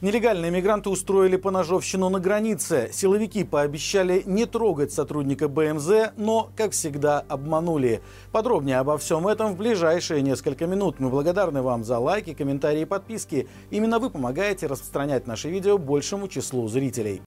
Нелегальные мигранты устроили поножовщину на границе. Силовики пообещали не трогать сотрудника БМЗ, но, как всегда, обманули. Подробнее обо всем этом в ближайшие несколько минут. Мы благодарны вам за лайки, комментарии и подписки. Именно вы помогаете распространять наши видео большему числу зрителей.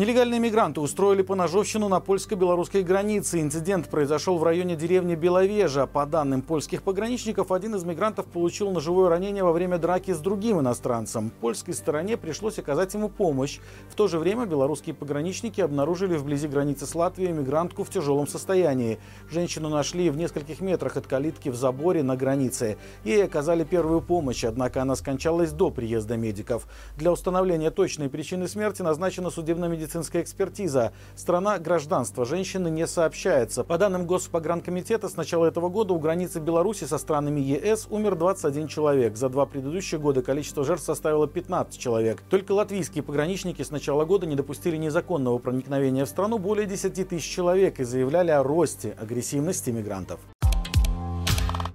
Нелегальные мигранты устроили поножовщину на польско-белорусской границе. Инцидент произошел в районе деревни Беловежа. По данным польских пограничников, один из мигрантов получил ножевое ранение во время драки с другим иностранцем. Польской стороне пришлось оказать ему помощь. В то же время белорусские пограничники обнаружили вблизи границы с Латвией мигрантку в тяжелом состоянии. Женщину нашли в нескольких метрах от калитки в заборе на границе. Ей оказали первую помощь, однако она скончалась до приезда медиков. Для установления точной причины смерти назначена судебно медицинская экспертиза. Страна гражданства женщины не сообщается. По данным Госпогранкомитета, с начала этого года у границы Беларуси со странами ЕС умер 21 человек. За два предыдущих года количество жертв составило 15 человек. Только латвийские пограничники с начала года не допустили незаконного проникновения в страну более 10 тысяч человек и заявляли о росте агрессивности мигрантов.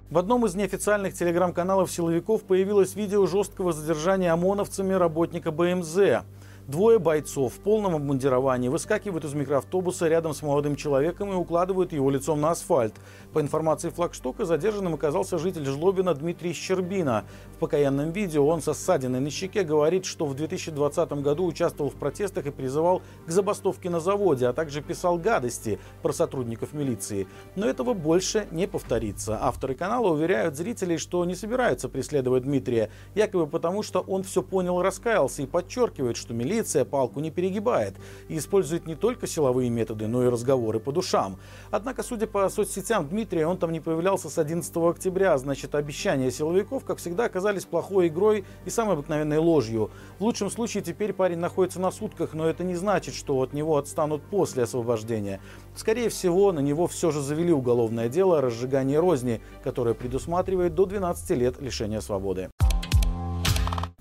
В одном из неофициальных телеграм-каналов силовиков появилось видео жесткого задержания ОМОНовцами работника БМЗ. Двое бойцов в полном обмундировании выскакивают из микроавтобуса рядом с молодым человеком и укладывают его лицом на асфальт. По информации флагштока, задержанным оказался житель Жлобина Дмитрий Щербина. В покаянном видео он со ссадиной на щеке говорит, что в 2020 году участвовал в протестах и призывал к забастовке на заводе, а также писал гадости про сотрудников милиции. Но этого больше не повторится. Авторы канала уверяют зрителей, что не собираются преследовать Дмитрия, якобы потому, что он все понял раскаялся, и подчеркивает, что милиция Полиция палку не перегибает и использует не только силовые методы, но и разговоры по душам. Однако, судя по соцсетям Дмитрия, он там не появлялся с 11 октября, значит, обещания силовиков, как всегда, оказались плохой игрой и самой обыкновенной ложью. В лучшем случае теперь парень находится на сутках, но это не значит, что от него отстанут после освобождения. Скорее всего, на него все же завели уголовное дело о разжигании розни, которое предусматривает до 12 лет лишения свободы.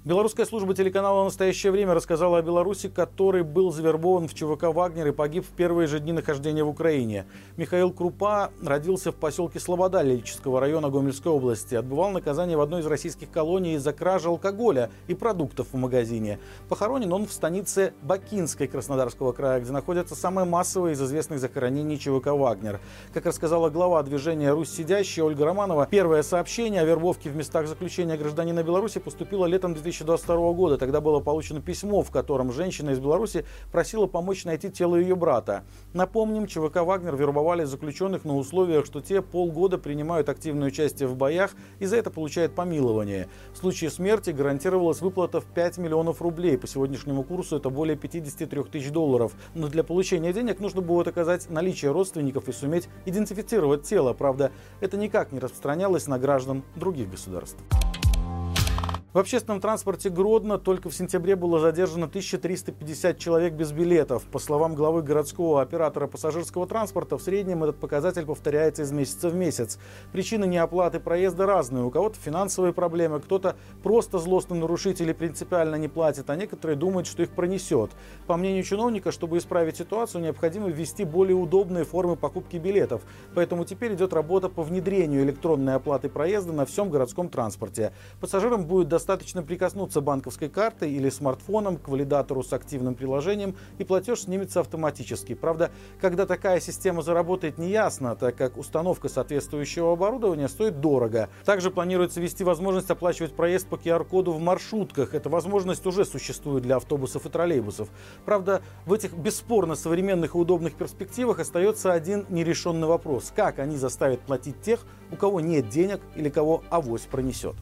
Белорусская служба телеканала «Настоящее время» рассказала о белорусе, который был завербован в ЧВК «Вагнер» и погиб в первые же дни нахождения в Украине. Михаил Крупа родился в поселке Слобода Лельческого района Гомельской области. Отбывал наказание в одной из российских колоний из-за кражи алкоголя и продуктов в магазине. Похоронен он в станице Бакинской Краснодарского края, где находятся самые массовые из известных захоронений ЧВК «Вагнер». Как рассказала глава движения «Русь сидящая» Ольга Романова, первое сообщение о вербовке в местах заключения гражданина Беларуси поступило летом 2000 2022 года. Тогда было получено письмо, в котором женщина из Беларуси просила помочь найти тело ее брата. Напомним, ЧВК «Вагнер» вербовали заключенных на условиях, что те полгода принимают активное участие в боях и за это получают помилование. В случае смерти гарантировалась выплата в 5 миллионов рублей. По сегодняшнему курсу это более 53 тысяч долларов. Но для получения денег нужно было доказать наличие родственников и суметь идентифицировать тело. Правда, это никак не распространялось на граждан других государств. В общественном транспорте Гродно только в сентябре было задержано 1350 человек без билетов. По словам главы городского оператора пассажирского транспорта, в среднем этот показатель повторяется из месяца в месяц. Причины неоплаты проезда разные. У кого-то финансовые проблемы, кто-то просто злостный нарушитель и принципиально не платит, а некоторые думают, что их пронесет. По мнению чиновника, чтобы исправить ситуацию, необходимо ввести более удобные формы покупки билетов. Поэтому теперь идет работа по внедрению электронной оплаты проезда на всем городском транспорте. Пассажирам будет достаточно Достаточно прикоснуться банковской картой или смартфоном к валидатору с активным приложением, и платеж снимется автоматически. Правда, когда такая система заработает, не ясно, так как установка соответствующего оборудования стоит дорого. Также планируется ввести возможность оплачивать проезд по QR-коду в маршрутках. Эта возможность уже существует для автобусов и троллейбусов. Правда, в этих бесспорно современных и удобных перспективах остается один нерешенный вопрос. Как они заставят платить тех, у кого нет денег или кого авось пронесет?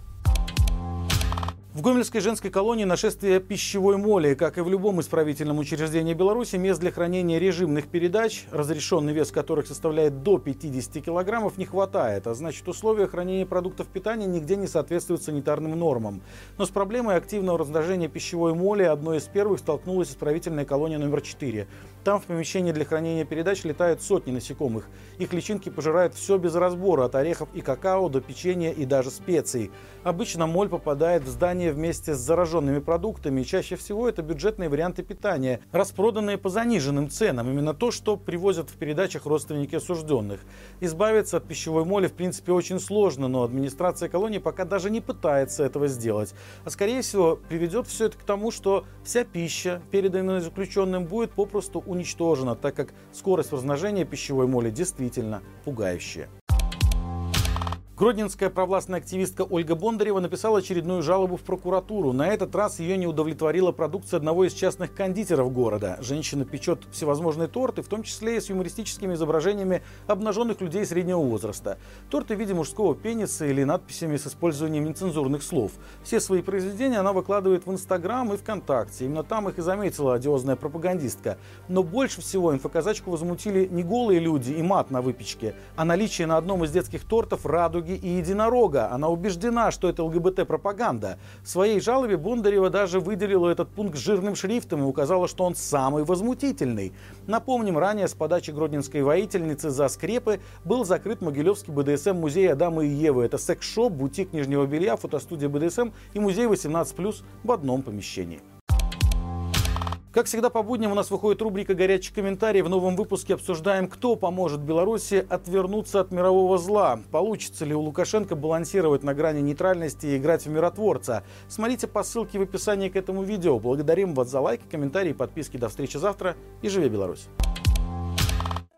В Гомельской женской колонии нашествие пищевой моли. Как и в любом исправительном учреждении Беларуси, мест для хранения режимных передач, разрешенный вес которых составляет до 50 килограммов, не хватает. А значит, условия хранения продуктов питания нигде не соответствуют санитарным нормам. Но с проблемой активного размножения пищевой моли одной из первых столкнулась исправительная колония номер 4. Там в помещении для хранения передач летают сотни насекомых. Их личинки пожирают все без разбора, от орехов и какао до печенья и даже специй. Обычно моль попадает в здание вместе с зараженными продуктами, чаще всего это бюджетные варианты питания, распроданные по заниженным ценам, именно то, что привозят в передачах родственники осужденных. Избавиться от пищевой моли в принципе очень сложно, но администрация колонии пока даже не пытается этого сделать. А скорее всего приведет все это к тому, что вся пища, переданная заключенным, будет попросту уничтожена, так как скорость размножения пищевой моли действительно пугающая. Гродненская провластная активистка Ольга Бондарева написала очередную жалобу в прокуратуру. На этот раз ее не удовлетворила продукция одного из частных кондитеров города. Женщина печет всевозможные торты, в том числе и с юмористическими изображениями обнаженных людей среднего возраста. Торты в виде мужского пениса или надписями с использованием нецензурных слов. Все свои произведения она выкладывает в Инстаграм и ВКонтакте. Именно там их и заметила одиозная пропагандистка. Но больше всего инфоказачку возмутили не голые люди и мат на выпечке, а наличие на одном из детских тортов радуги радуги и единорога. Она убеждена, что это ЛГБТ-пропаганда. В своей жалобе Бондарева даже выделила этот пункт жирным шрифтом и указала, что он самый возмутительный. Напомним, ранее с подачи гродненской воительницы за скрепы был закрыт Могилевский БДСМ-музей Адама и Евы. Это секс-шоп, бутик нижнего белья, фотостудия БДСМ и музей 18+, в одном помещении. Как всегда по будням у нас выходит рубрика «Горячий комментарий». В новом выпуске обсуждаем, кто поможет Беларуси отвернуться от мирового зла. Получится ли у Лукашенко балансировать на грани нейтральности и играть в миротворца. Смотрите по ссылке в описании к этому видео. Благодарим вас за лайки, комментарии, подписки. До встречи завтра и живи Беларусь!